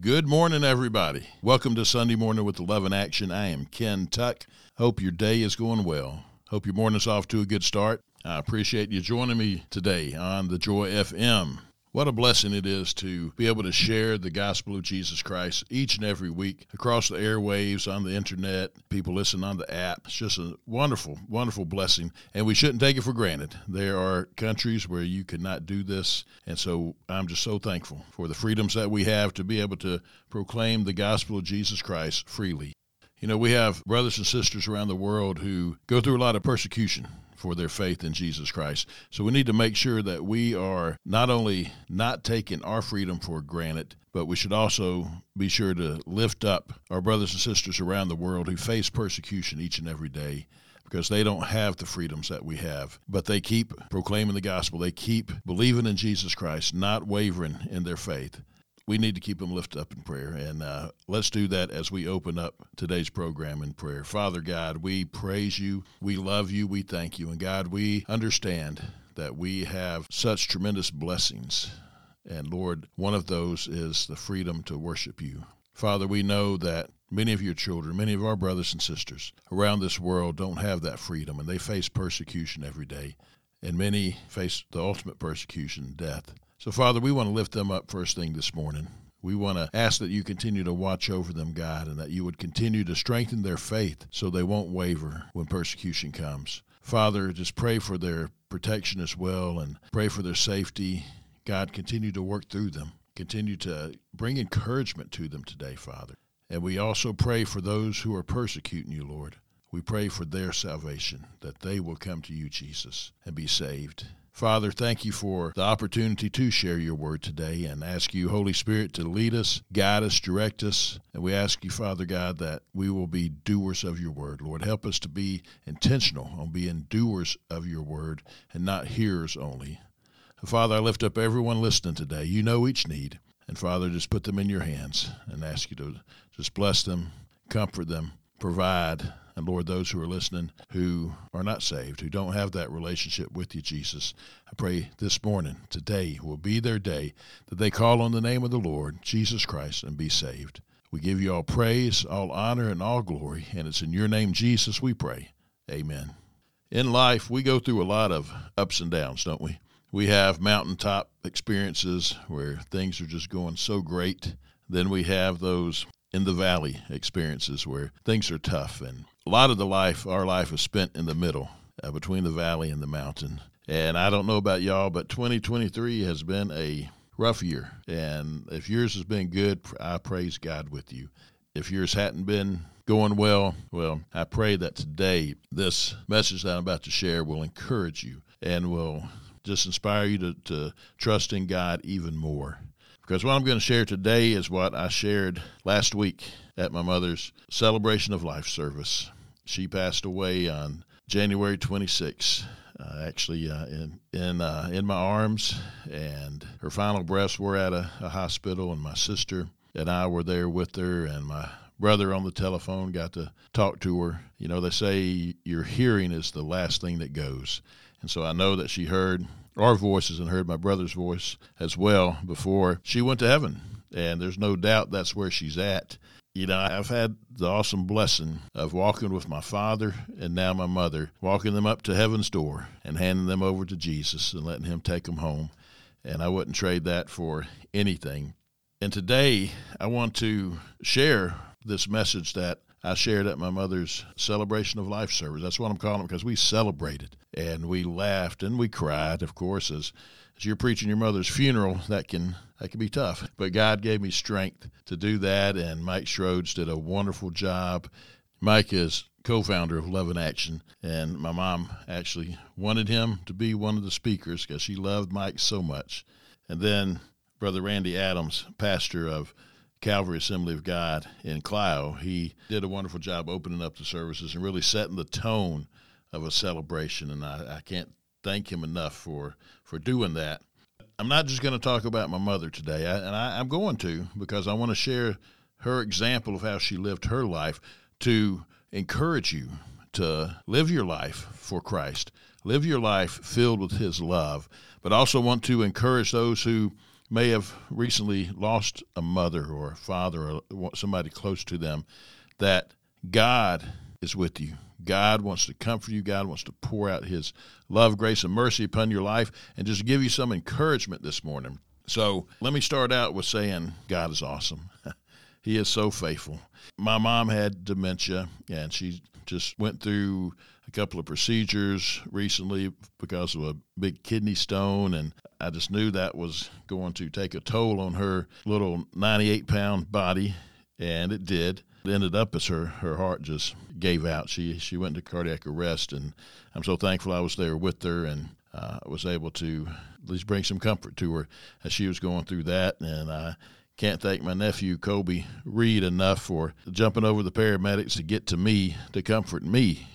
Good morning, everybody. Welcome to Sunday Morning with Love in Action. I am Ken Tuck. Hope your day is going well. Hope your morning's off to a good start. I appreciate you joining me today on the Joy FM. What a blessing it is to be able to share the gospel of Jesus Christ each and every week across the airwaves, on the internet, people listen on the app. It's just a wonderful, wonderful blessing, and we shouldn't take it for granted. There are countries where you cannot do this, and so I'm just so thankful for the freedoms that we have to be able to proclaim the gospel of Jesus Christ freely. You know, we have brothers and sisters around the world who go through a lot of persecution for their faith in Jesus Christ. So we need to make sure that we are not only not taking our freedom for granted, but we should also be sure to lift up our brothers and sisters around the world who face persecution each and every day because they don't have the freedoms that we have. But they keep proclaiming the gospel, they keep believing in Jesus Christ, not wavering in their faith we need to keep them lifted up in prayer. And uh, let's do that as we open up today's program in prayer. Father God, we praise you, we love you, we thank you. And God, we understand that we have such tremendous blessings. And Lord, one of those is the freedom to worship you. Father, we know that many of your children, many of our brothers and sisters around this world don't have that freedom and they face persecution every day. And many face the ultimate persecution, death. So, Father, we want to lift them up first thing this morning. We want to ask that you continue to watch over them, God, and that you would continue to strengthen their faith so they won't waver when persecution comes. Father, just pray for their protection as well and pray for their safety. God, continue to work through them. Continue to bring encouragement to them today, Father. And we also pray for those who are persecuting you, Lord. We pray for their salvation, that they will come to you, Jesus, and be saved. Father, thank you for the opportunity to share your word today and ask you, Holy Spirit, to lead us, guide us, direct us. And we ask you, Father God, that we will be doers of your word. Lord, help us to be intentional on being doers of your word and not hearers only. Father, I lift up everyone listening today. You know each need. And Father, just put them in your hands and ask you to just bless them, comfort them, provide, and Lord, those who are listening who are not saved, who don't have that relationship with you, Jesus, I pray this morning, today will be their day that they call on the name of the Lord, Jesus Christ, and be saved. We give you all praise, all honor, and all glory, and it's in your name, Jesus, we pray. Amen. In life, we go through a lot of ups and downs, don't we? We have mountaintop experiences where things are just going so great. Then we have those in the valley experiences where things are tough and a lot of the life our life is spent in the middle uh, between the valley and the mountain. And i don't know about y'all but 2023 has been a rough year. And if yours has been good i praise god with you. If yours hadn't been going well well i pray that today this message that i'm about to share will encourage you and will just inspire you to, to trust in god even more. Because what I'm going to share today is what I shared last week at my mother's celebration of life service. She passed away on January 26, uh, actually uh, in in uh, in my arms, and her final breaths were at a, a hospital, and my sister and I were there with her, and my brother on the telephone got to talk to her. You know, they say your hearing is the last thing that goes. And so I know that she heard our voices and heard my brother's voice as well before she went to heaven. And there's no doubt that's where she's at. You know, I've had the awesome blessing of walking with my father and now my mother, walking them up to heaven's door and handing them over to Jesus and letting him take them home. And I wouldn't trade that for anything. And today I want to share this message that I shared at my mother's celebration of life service. That's what I'm calling it because we celebrated and we laughed and we cried. Of course, as as you're preaching your mother's funeral, that can that can be tough. But God gave me strength to do that, and Mike Schroeds did a wonderful job. Mike is co-founder of Love in Action, and my mom actually wanted him to be one of the speakers because she loved Mike so much. And then Brother Randy Adams, pastor of Calvary Assembly of God in Clio, he did a wonderful job opening up the services and really setting the tone of a celebration. And I, I can't thank him enough for, for doing that. I'm not just going to talk about my mother today, I, and I, I'm going to because I want to share her example of how she lived her life to encourage you to live your life for Christ, live your life filled with His love, but also want to encourage those who may have recently lost a mother or a father or somebody close to them, that God is with you. God wants to comfort you. God wants to pour out His love, grace, and mercy upon your life and just give you some encouragement this morning. So let me start out with saying God is awesome. he is so faithful. My mom had dementia and she just went through a couple of procedures recently because of a big kidney stone. And I just knew that was going to take a toll on her little 98 pound body. And it did. Ended up as her, her heart just gave out. She, she went into cardiac arrest. And I'm so thankful I was there with her and uh, was able to at least bring some comfort to her as she was going through that. And I can't thank my nephew Kobe Reed enough for jumping over the paramedics to get to me to comfort me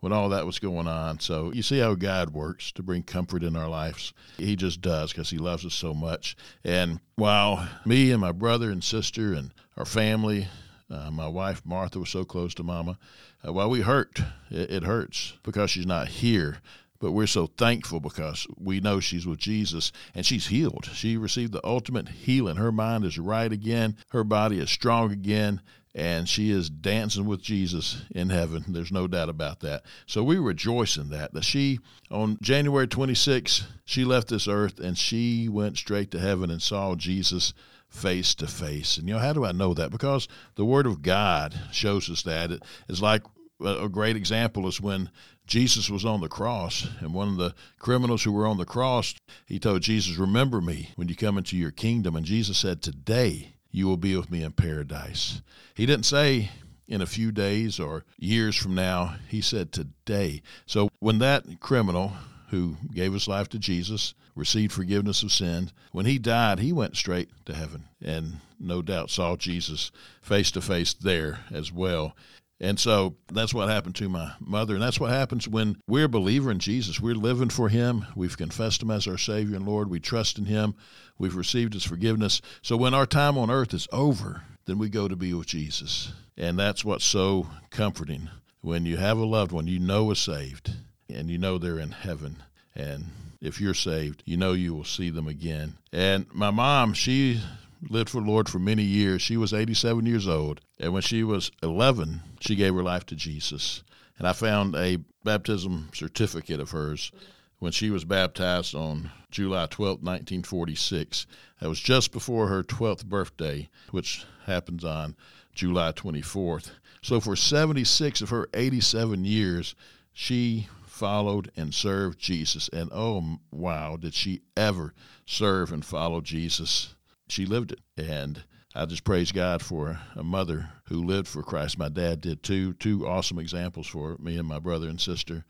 when all that was going on. So you see how God works to bring comfort in our lives. He just does because He loves us so much. And while me and my brother and sister and our family, uh, my wife Martha was so close to Mama, uh, while we hurt, it, it hurts because she's not here but we're so thankful because we know she's with Jesus and she's healed. She received the ultimate healing. Her mind is right again, her body is strong again, and she is dancing with Jesus in heaven. There's no doubt about that. So we rejoice in that. That she, on January 26, she left this earth and she went straight to heaven and saw Jesus face to face. And you know, how do I know that? Because the Word of God shows us that. It is like uh, a great example is when Jesus was on the cross, and one of the criminals who were on the cross, he told Jesus, Remember me when you come into your kingdom. And Jesus said, Today you will be with me in paradise. He didn't say in a few days or years from now, he said today. So when that criminal who gave his life to Jesus, received forgiveness of sin. When he died, he went straight to heaven and no doubt saw Jesus face to face there as well. And so that's what happened to my mother. And that's what happens when we're a believer in Jesus. We're living for Him. We've confessed Him as our Savior and Lord. We trust in Him. We've received His forgiveness. So when our time on earth is over, then we go to be with Jesus. And that's what's so comforting. When you have a loved one you know is saved and you know they're in heaven. And if you're saved, you know you will see them again. And my mom, she lived for the Lord for many years. She was 87 years old. And when she was 11, she gave her life to Jesus. And I found a baptism certificate of hers when she was baptized on July 12, 1946. That was just before her 12th birthday, which happens on July 24th. So for 76 of her 87 years, she followed and served Jesus. And oh, wow, did she ever serve and follow Jesus? she lived it. And I just praise God for a mother who lived for Christ. My dad did too. Two awesome examples for me and my brother and sister.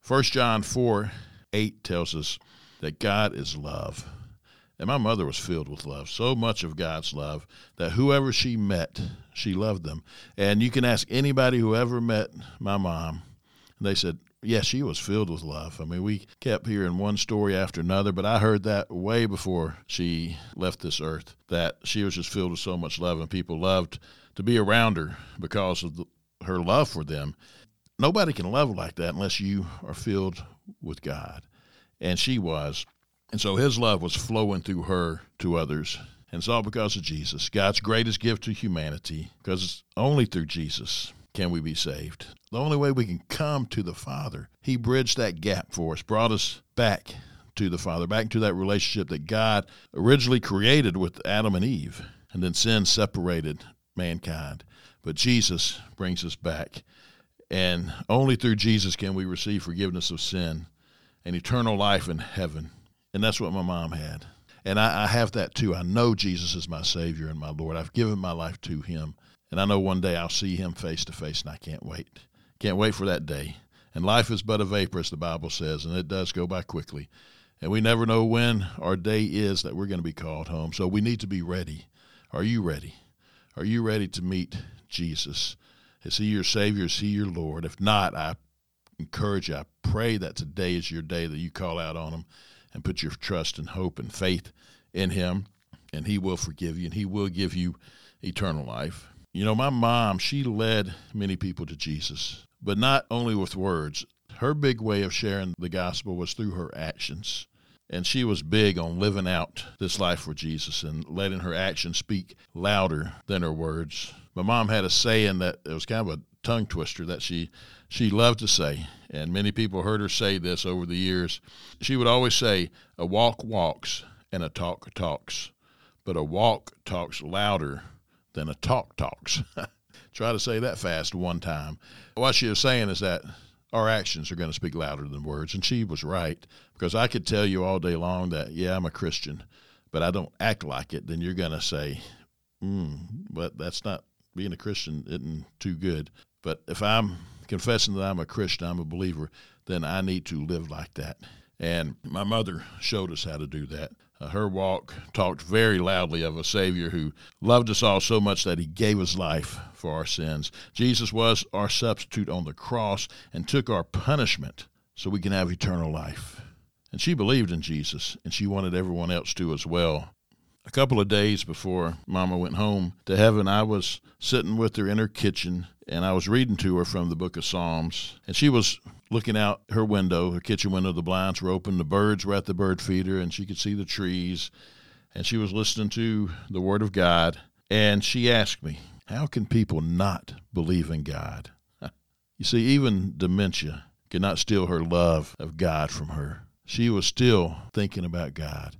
First John 4 8 tells us that God is love. And my mother was filled with love, so much of God's love that whoever she met, she loved them. And you can ask anybody who ever met my mom, and they said, yeah, she was filled with love. I mean, we kept hearing one story after another, but I heard that way before she left this earth that she was just filled with so much love, and people loved to be around her because of the, her love for them. Nobody can love like that unless you are filled with God. And she was. And so his love was flowing through her to others. And it's all because of Jesus, God's greatest gift to humanity, because it's only through Jesus can we be saved. The only way we can come to the Father, He bridged that gap for us, brought us back to the Father, back to that relationship that God originally created with Adam and Eve, and then sin separated mankind. But Jesus brings us back. And only through Jesus can we receive forgiveness of sin and eternal life in heaven. And that's what my mom had. And I, I have that too. I know Jesus is my Savior and my Lord. I've given my life to Him. And I know one day I'll see him face to face, and I can't wait. Can't wait for that day. And life is but a vapor, as the Bible says, and it does go by quickly. And we never know when our day is that we're going to be called home. So we need to be ready. Are you ready? Are you ready to meet Jesus? Is he your Savior? Is he your Lord? If not, I encourage you, I pray that today is your day that you call out on him and put your trust and hope and faith in him, and he will forgive you and he will give you eternal life. You know, my mom, she led many people to Jesus, but not only with words. Her big way of sharing the gospel was through her actions. And she was big on living out this life for Jesus and letting her actions speak louder than her words. My mom had a saying that it was kind of a tongue twister that she she loved to say, and many people heard her say this over the years. She would always say, "A walk walks and a talk talks, but a walk talks louder than a talk talks." Try to say that fast one time. What she was saying is that our actions are going to speak louder than words. And she was right because I could tell you all day long that, yeah, I'm a Christian, but I don't act like it. Then you're going to say, hmm, but that's not being a Christian isn't too good. But if I'm confessing that I'm a Christian, I'm a believer, then I need to live like that. And my mother showed us how to do that. Uh, her walk talked very loudly of a Savior who loved us all so much that he gave his life for our sins. Jesus was our substitute on the cross and took our punishment so we can have eternal life. And she believed in Jesus, and she wanted everyone else to as well. A couple of days before Mama went home to heaven, I was sitting with her in her kitchen, and I was reading to her from the book of Psalms. And she was looking out her window, her kitchen window, the blinds were open, the birds were at the bird feeder, and she could see the trees. And she was listening to the Word of God. And she asked me, How can people not believe in God? you see, even dementia could not steal her love of God from her. She was still thinking about God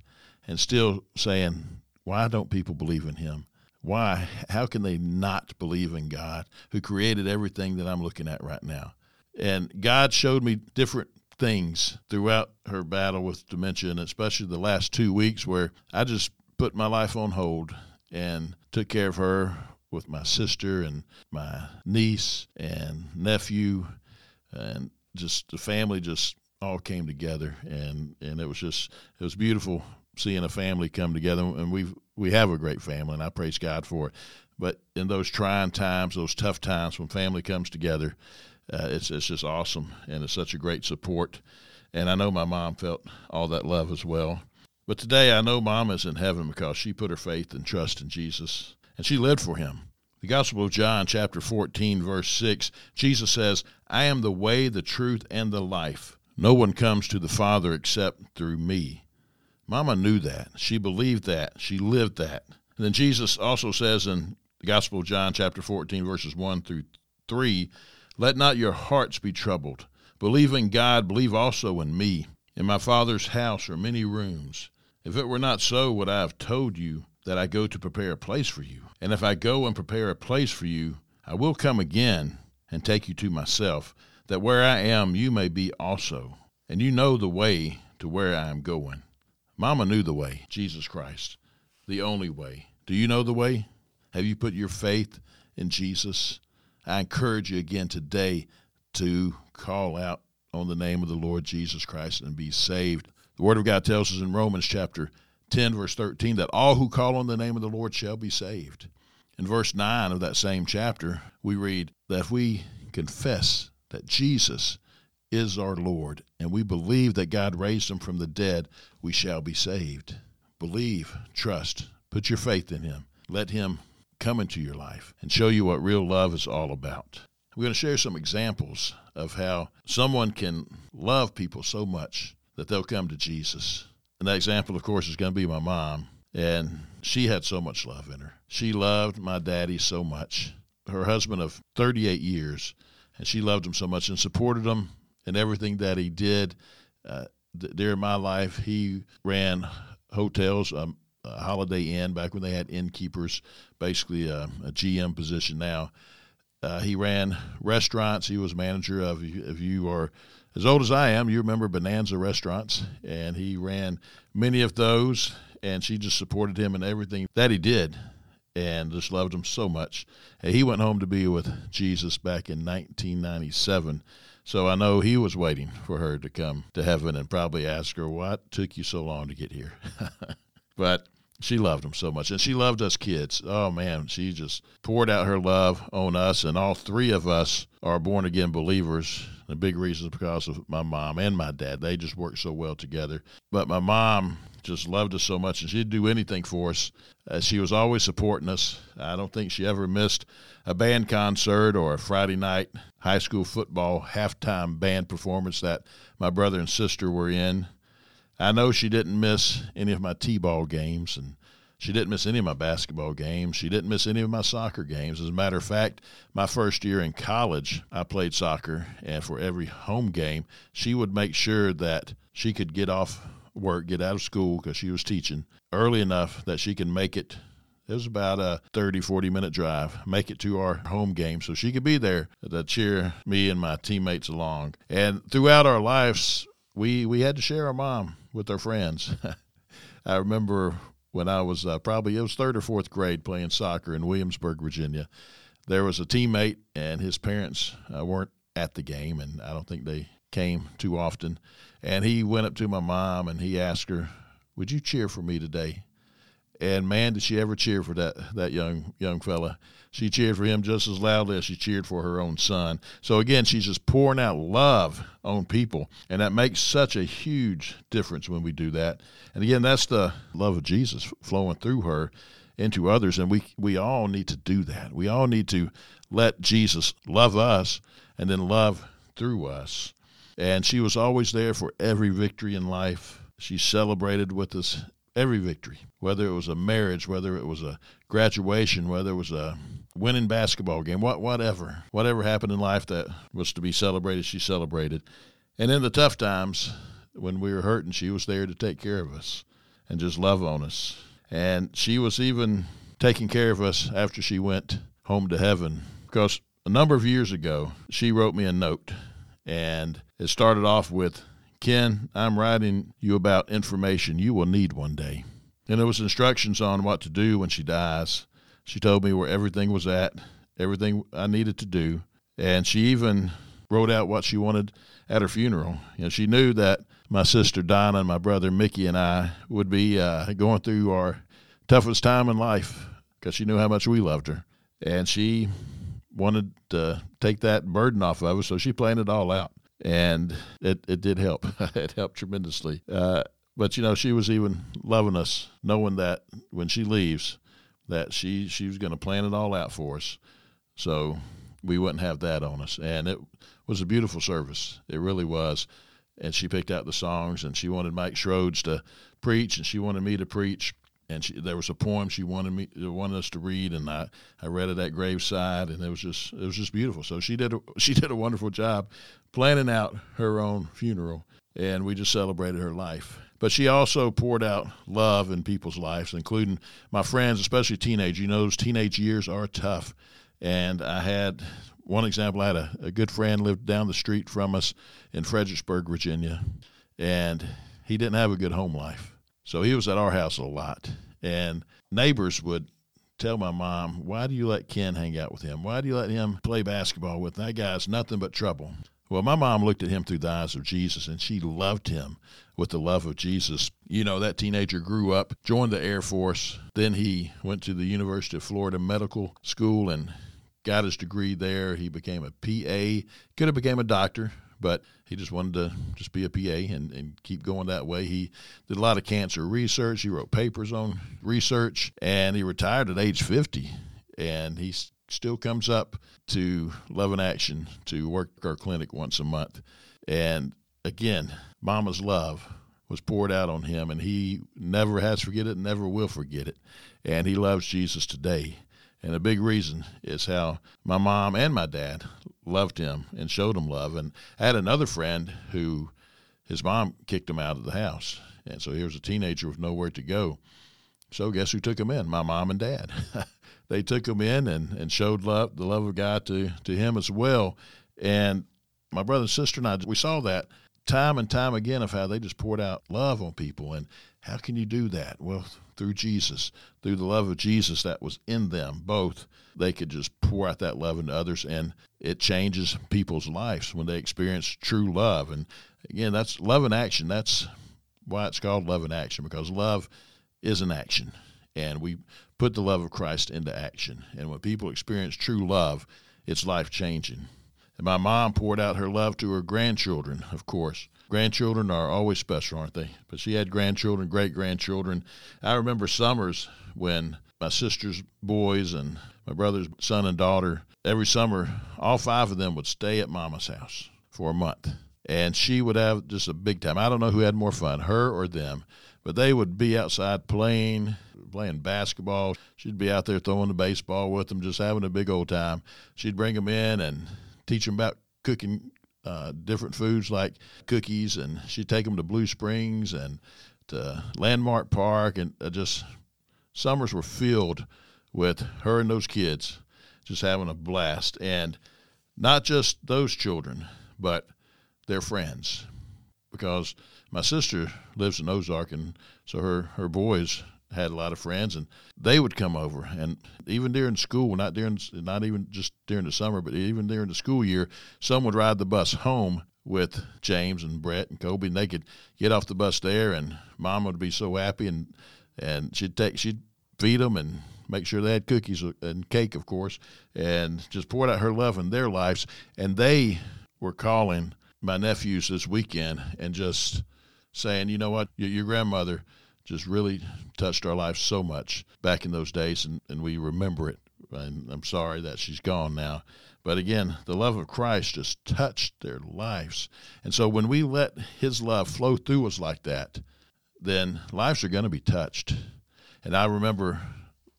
and still saying, Why don't people believe in Him? Why? How can they not believe in God who created everything that I'm looking at right now? And God showed me different things throughout her battle with dementia, and especially the last two weeks where I just put my life on hold and took care of her with my sister and my niece and nephew, and just the family just all came together, and and it was just it was beautiful seeing a family come together, and we we have a great family, and I praise God for it. But in those trying times, those tough times when family comes together, uh, it's it's just awesome, and it's such a great support. And I know my mom felt all that love as well. But today I know mom is in heaven because she put her faith and trust in Jesus, and she lived for him. The Gospel of John, chapter 14, verse 6, Jesus says, I am the way, the truth, and the life. No one comes to the Father except through me. Mama knew that. She believed that. She lived that. And then Jesus also says in the Gospel of John, chapter 14, verses 1 through 3, let not your hearts be troubled. Believe in God, believe also in me. In my Father's house are many rooms. If it were not so, would I have told you that I go to prepare a place for you? And if I go and prepare a place for you, I will come again and take you to myself, that where I am you may be also. And you know the way to where I am going. Mama knew the way, Jesus Christ, the only way. Do you know the way? Have you put your faith in Jesus? I encourage you again today to call out on the name of the Lord Jesus Christ and be saved. The Word of God tells us in Romans chapter 10, verse 13, that all who call on the name of the Lord shall be saved. In verse 9 of that same chapter, we read that if we confess that Jesus is our Lord and we believe that God raised him from the dead, we shall be saved. Believe, trust, put your faith in him. Let him come into your life and show you what real love is all about. We're going to share some examples of how someone can love people so much that they'll come to Jesus. And that example, of course, is going to be my mom. And she had so much love in her. She loved my daddy so much. Her husband of 38 years, and she loved him so much and supported him in everything that he did. Uh, during my life, he ran hotels. Um, uh, Holiday Inn back when they had innkeepers, basically a, a GM position now. Uh, he ran restaurants. He was manager of. If you are as old as I am, you remember Bonanza restaurants, and he ran many of those. And she just supported him in everything that he did, and just loved him so much. And he went home to be with Jesus back in 1997. So I know he was waiting for her to come to heaven and probably ask her, "What took you so long to get here?" But she loved him so much, and she loved us kids. Oh man, she just poured out her love on us, and all three of us are born again believers. The big reason is because of my mom and my dad. They just worked so well together. But my mom just loved us so much, and she'd do anything for us. Uh, she was always supporting us. I don't think she ever missed a band concert or a Friday night high school football halftime band performance that my brother and sister were in. I know she didn't miss any of my T-ball games and she didn't miss any of my basketball games. She didn't miss any of my soccer games. As a matter of fact, my first year in college, I played soccer, and for every home game, she would make sure that she could get off work, get out of school because she was teaching early enough that she can make it. It was about a 30, 40 minute drive, make it to our home game so she could be there to cheer me and my teammates along. And throughout our lives, we, we had to share our mom with our friends. I remember when I was uh, probably it was third or fourth grade playing soccer in Williamsburg, Virginia. There was a teammate, and his parents uh, weren't at the game, and I don't think they came too often. And he went up to my mom and he asked her, "Would you cheer for me today?" And man, did she ever cheer for that that young young fella. She cheered for him just as loudly as she cheered for her own son. So again, she's just pouring out love on people, and that makes such a huge difference when we do that. And again, that's the love of Jesus flowing through her into others, and we we all need to do that. We all need to let Jesus love us and then love through us. And she was always there for every victory in life. She celebrated with us every victory, whether it was a marriage, whether it was a graduation, whether it was a winning basketball game, what whatever, whatever happened in life that was to be celebrated, she celebrated. And in the tough times, when we were hurting, she was there to take care of us and just love on us. And she was even taking care of us after she went home to heaven because a number of years ago, she wrote me a note and it started off with Ken, I'm writing you about information you will need one day. And there was instructions on what to do when she dies. She told me where everything was at, everything I needed to do, and she even wrote out what she wanted at her funeral. You know, she knew that my sister Donna and my brother Mickey and I would be uh, going through our toughest time in life because she knew how much we loved her, and she wanted to take that burden off of us, so she planned it all out and it, it did help. it helped tremendously. Uh, but you know, she was even loving us, knowing that when she leaves, that she she was going to plan it all out for us, so we wouldn't have that on us. And it was a beautiful service. It really was. And she picked out the songs, and she wanted Mike Schroeds to preach, and she wanted me to preach and she, there was a poem she wanted me wanted us to read, and I, I read it at graveside, and it was just it was just beautiful. So she did a, she did a wonderful job planning out her own funeral, and we just celebrated her life. But she also poured out love in people's lives, including my friends, especially teenage. You know, those teenage years are tough, and I had one example. I had a, a good friend lived down the street from us in Fredericksburg, Virginia, and he didn't have a good home life so he was at our house a lot. And neighbors would tell my mom, Why do you let Ken hang out with him? Why do you let him play basketball with him? That guy's nothing but trouble. Well, my mom looked at him through the eyes of Jesus and she loved him with the love of Jesus. You know, that teenager grew up, joined the Air Force. Then he went to the University of Florida Medical School and got his degree there. He became a PA, could have became a doctor, but he just wanted to just be a PA and, and keep going that way. He did a lot of cancer research. He wrote papers on research, and he retired at age 50. And he still comes up to Love in Action to work our clinic once a month. And again, Mama's love was poured out on him, and he never has forget it, and never will forget it. And he loves Jesus today. And a big reason is how my mom and my dad loved him and showed him love. And I had another friend who his mom kicked him out of the house. And so he was a teenager with nowhere to go. So guess who took him in? My mom and dad. they took him in and, and showed love, the love of God to, to him as well. And my brother and sister and I, we saw that time and time again of how they just poured out love on people. And how can you do that? Well, through Jesus, through the love of Jesus that was in them, both, they could just pour out that love into others. And it changes people's lives when they experience true love. And again, that's love in action. That's why it's called love in action, because love is an action. And we put the love of Christ into action. And when people experience true love, it's life changing. And my mom poured out her love to her grandchildren, of course. Grandchildren are always special, aren't they? But she had grandchildren, great grandchildren. I remember summers when my sister's boys and my brother's son and daughter, every summer, all five of them would stay at mama's house for a month. and she would have just a big time. I don't know who had more fun, her or them, but they would be outside playing, playing basketball. She'd be out there throwing the baseball with them, just having a big old time. She'd bring them in and teach them about cooking uh, different foods like cookies, and she'd take them to Blue Springs and to Landmark Park, and uh, just summers were filled with her and those kids just having a blast, and not just those children, but their friends, because my sister lives in Ozark, and so her her boys had a lot of friends, and they would come over, and even during school, not during not even just during the summer, but even during the school year, some would ride the bus home with James and Brett and Kobe, and they could get off the bus there, and Mom would be so happy, and and she'd take she'd feed them and make sure they had cookies uh, and cake, of course, and just poured out her love in their lives, and they were calling my nephews this weekend and just saying, you know what, your, your grandmother just really touched our lives so much back in those days, and, and we remember it. And I'm sorry that she's gone now. But again, the love of Christ just touched their lives. And so when we let His love flow through us like that, then lives are going to be touched. And I remember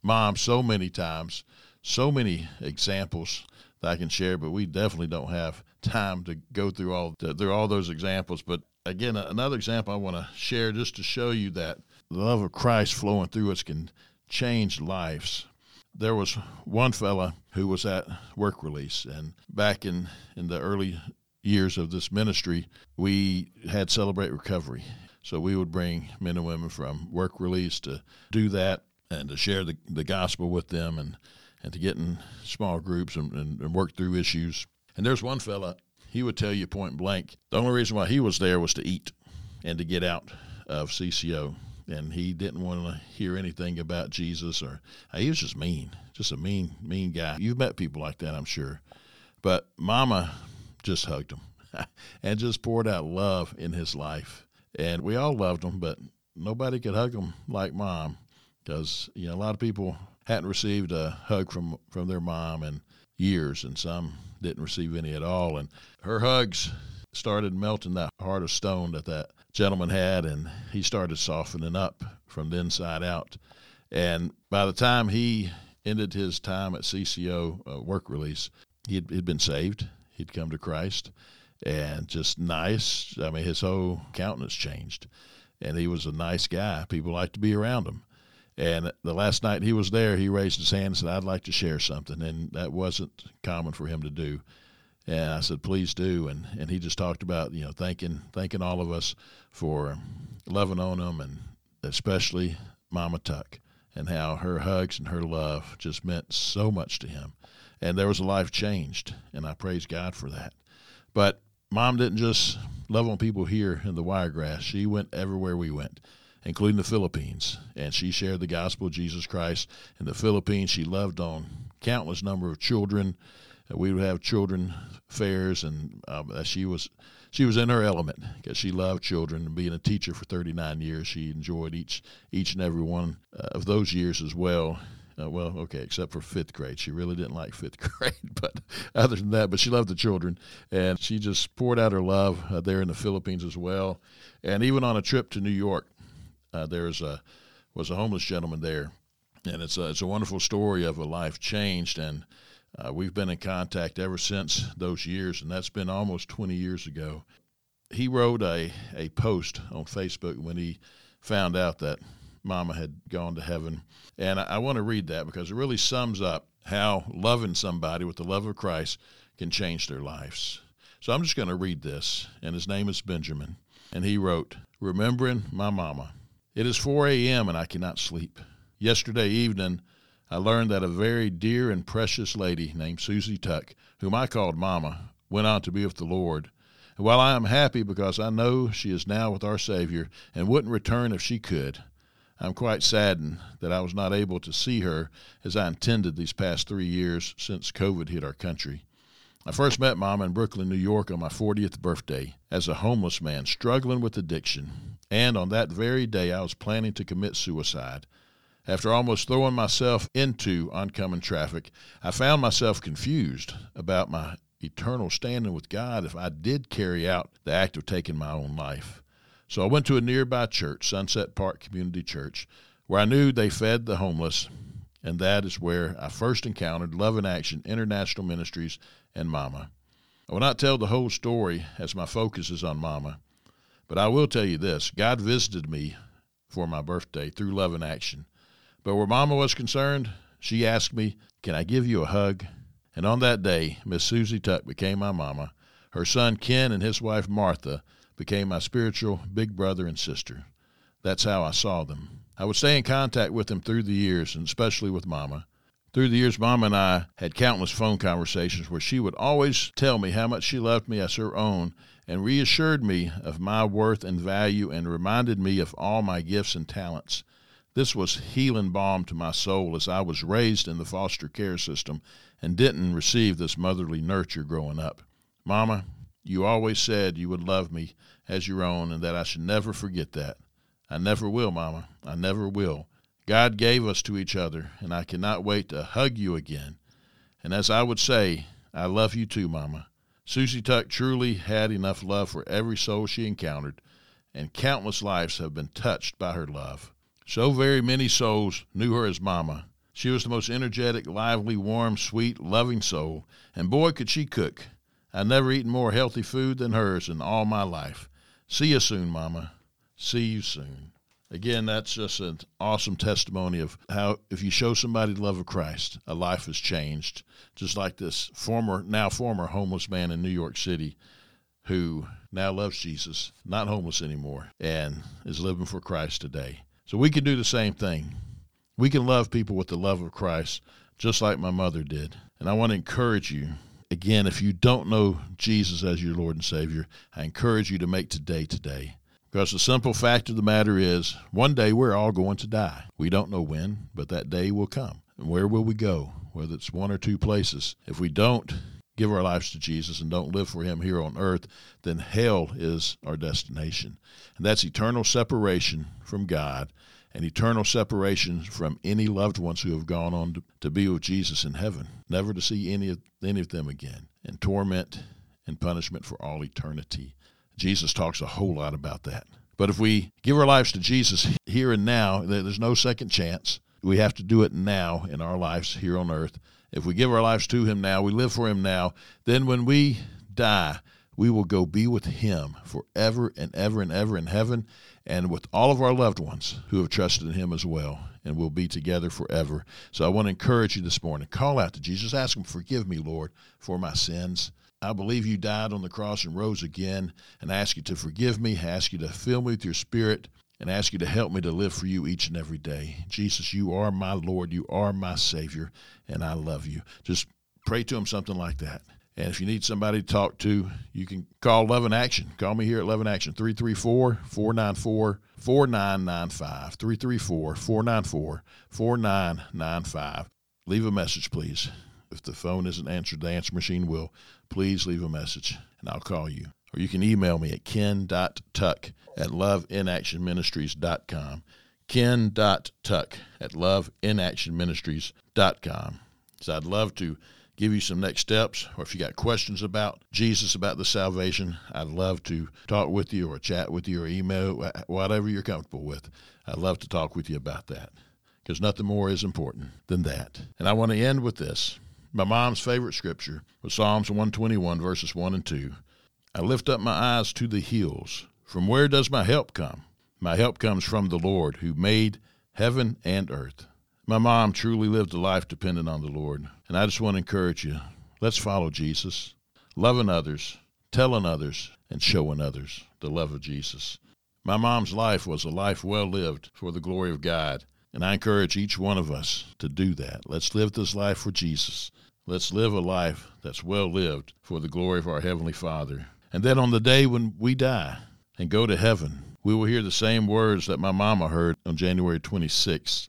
mom so many times, so many examples that I can share, but we definitely don't have time to go through all through all those examples. But again, another example I want to share just to show you that the love of Christ flowing through us can change lives. There was one fella who was at work release, and back in, in the early years of this ministry, we had Celebrate Recovery. So we would bring men and women from work release to do that and to share the, the gospel with them and, and to get in small groups and, and, and work through issues. And there's one fella, he would tell you point blank, the only reason why he was there was to eat and to get out of CCO. And he didn't want to hear anything about Jesus or he was just mean, just a mean, mean guy. You've met people like that, I'm sure. But Mama just hugged him and just poured out love in his life. And we all loved him, but nobody could hug him like Mom because you know a lot of people hadn't received a hug from from their mom in years, and some didn't receive any at all. And her hugs started melting that heart of stone that that gentleman had, and he started softening up from the inside out. And by the time he ended his time at CCO uh, work release, he'd, he'd been saved. He'd come to Christ, and just nice. I mean, his whole countenance changed, and he was a nice guy. People liked to be around him. And the last night he was there, he raised his hand and said, I'd like to share something. And that wasn't common for him to do. And I said, please do. And, and he just talked about, you know, thanking, thanking all of us for loving on him and especially Mama Tuck and how her hugs and her love just meant so much to him. And there was a life changed. And I praise God for that. But mom didn't just love on people here in the Wiregrass. She went everywhere we went including the Philippines. And she shared the gospel of Jesus Christ in the Philippines. She loved on countless number of children. Uh, we would have children fairs, and um, she was she was in her element because she loved children. And being a teacher for 39 years, she enjoyed each each and every one uh, of those years as well. Uh, well, okay, except for fifth grade. She really didn't like fifth grade, but other than that, but she loved the children, and she just poured out her love uh, there in the Philippines as well. And even on a trip to New York, uh, there's a was a homeless gentleman there, and it's a, it's a wonderful story of a life changed, and uh, we've been in contact ever since those years, and that's been almost 20 years ago. He wrote a, a post on Facebook when he found out that Mama had gone to heaven, and I, I want to read that because it really sums up how loving somebody with the love of Christ can change their lives. So I'm just going to read this, and his name is Benjamin, and he wrote, "Remembering my mama." It is 4 a.m. and I cannot sleep. Yesterday evening, I learned that a very dear and precious lady named Susie Tuck, whom I called Mama, went on to be with the Lord. And while I am happy because I know she is now with our Savior and wouldn't return if she could, I'm quite saddened that I was not able to see her as I intended these past three years since COVID hit our country. I first met Mama in Brooklyn, New York on my 40th birthday as a homeless man struggling with addiction. And on that very day, I was planning to commit suicide. After almost throwing myself into oncoming traffic, I found myself confused about my eternal standing with God if I did carry out the act of taking my own life. So I went to a nearby church, Sunset Park Community Church, where I knew they fed the homeless, and that is where I first encountered Love in Action International Ministries and Mama. I will not tell the whole story as my focus is on Mama, but I will tell you this God visited me for my birthday through Love in Action. But where Mama was concerned, she asked me, Can I give you a hug? And on that day, Miss Susie Tuck became my mama. Her son Ken and his wife Martha became my spiritual big brother and sister. That's how I saw them. I would stay in contact with them through the years, and especially with Mama. Through the years, Mama and I had countless phone conversations where she would always tell me how much she loved me as her own and reassured me of my worth and value and reminded me of all my gifts and talents. This was healing balm to my soul as I was raised in the foster care system and didn't receive this motherly nurture growing up. Mama, you always said you would love me as your own and that I should never forget that. I never will, Mama. I never will. God gave us to each other, and I cannot wait to hug you again. And as I would say, I love you too, Mama. Susie Tuck truly had enough love for every soul she encountered, and countless lives have been touched by her love. So very many souls knew her as Mama. She was the most energetic, lively, warm, sweet, loving soul, and boy, could she cook. I never eaten more healthy food than hers in all my life. See you soon, Mama. See you soon. Again, that's just an awesome testimony of how if you show somebody the love of Christ, a life is changed. Just like this former, now former homeless man in New York City who now loves Jesus, not homeless anymore, and is living for Christ today. So we can do the same thing. We can love people with the love of Christ, just like my mother did. And I want to encourage you again, if you don't know Jesus as your Lord and Savior, I encourage you to make today today. Because the simple fact of the matter is, one day we're all going to die. We don't know when, but that day will come. And where will we go? Whether it's one or two places. If we don't give our lives to Jesus and don't live for Him here on earth, then hell is our destination. And that's eternal separation from God and eternal separation from any loved ones who have gone on to, be with Jesus in heaven, never to see any of, any of them again, and torment and punishment for all eternity. Jesus talks a whole lot about that. But if we give our lives to Jesus here and now, there's no second chance. We have to do it now in our lives here on earth. If we give our lives to Him now, we live for Him now, then when we die, we will go be with Him forever and ever and ever in heaven and with all of our loved ones who have trusted in Him as well. And we'll be together forever. So I want to encourage you this morning call out to Jesus. Ask Him, Forgive me, Lord, for my sins. I believe you died on the cross and rose again, and I ask you to forgive me. I ask you to fill me with your spirit and ask you to help me to live for you each and every day. Jesus, you are my Lord. You are my Savior, and I love you. Just pray to Him something like that. And if you need somebody to talk to, you can call Love in Action. Call me here at Love in Action, 334 494 4995. 334 494 4995. Leave a message, please. If the phone isn't answered, the answer machine will. Please leave a message and I'll call you. Or you can email me at ken.tuck at loveinactionministries.com. Ken.tuck at loveinactionministries.com. So I'd love to give you some next steps, or if you got questions about Jesus, about the salvation, I'd love to talk with you or chat with you or email, whatever you're comfortable with. I'd love to talk with you about that because nothing more is important than that. And I want to end with this. My mom's favorite scripture was Psalms 121, verses 1 and 2. I lift up my eyes to the hills. From where does my help come? My help comes from the Lord who made heaven and earth. My mom truly lived a life dependent on the Lord. And I just want to encourage you let's follow Jesus, loving others, telling others, and showing others the love of Jesus. My mom's life was a life well lived for the glory of God. And I encourage each one of us to do that. Let's live this life for Jesus. Let's live a life that's well lived for the glory of our Heavenly Father. And then on the day when we die and go to heaven, we will hear the same words that my mama heard on January 26th.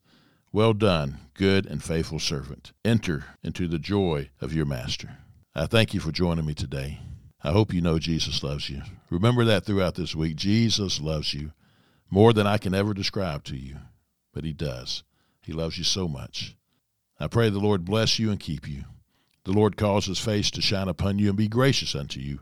Well done, good and faithful servant. Enter into the joy of your master. I thank you for joining me today. I hope you know Jesus loves you. Remember that throughout this week. Jesus loves you more than I can ever describe to you, but He does. He loves you so much. I pray the Lord bless you and keep you. The Lord cause his face to shine upon you and be gracious unto you.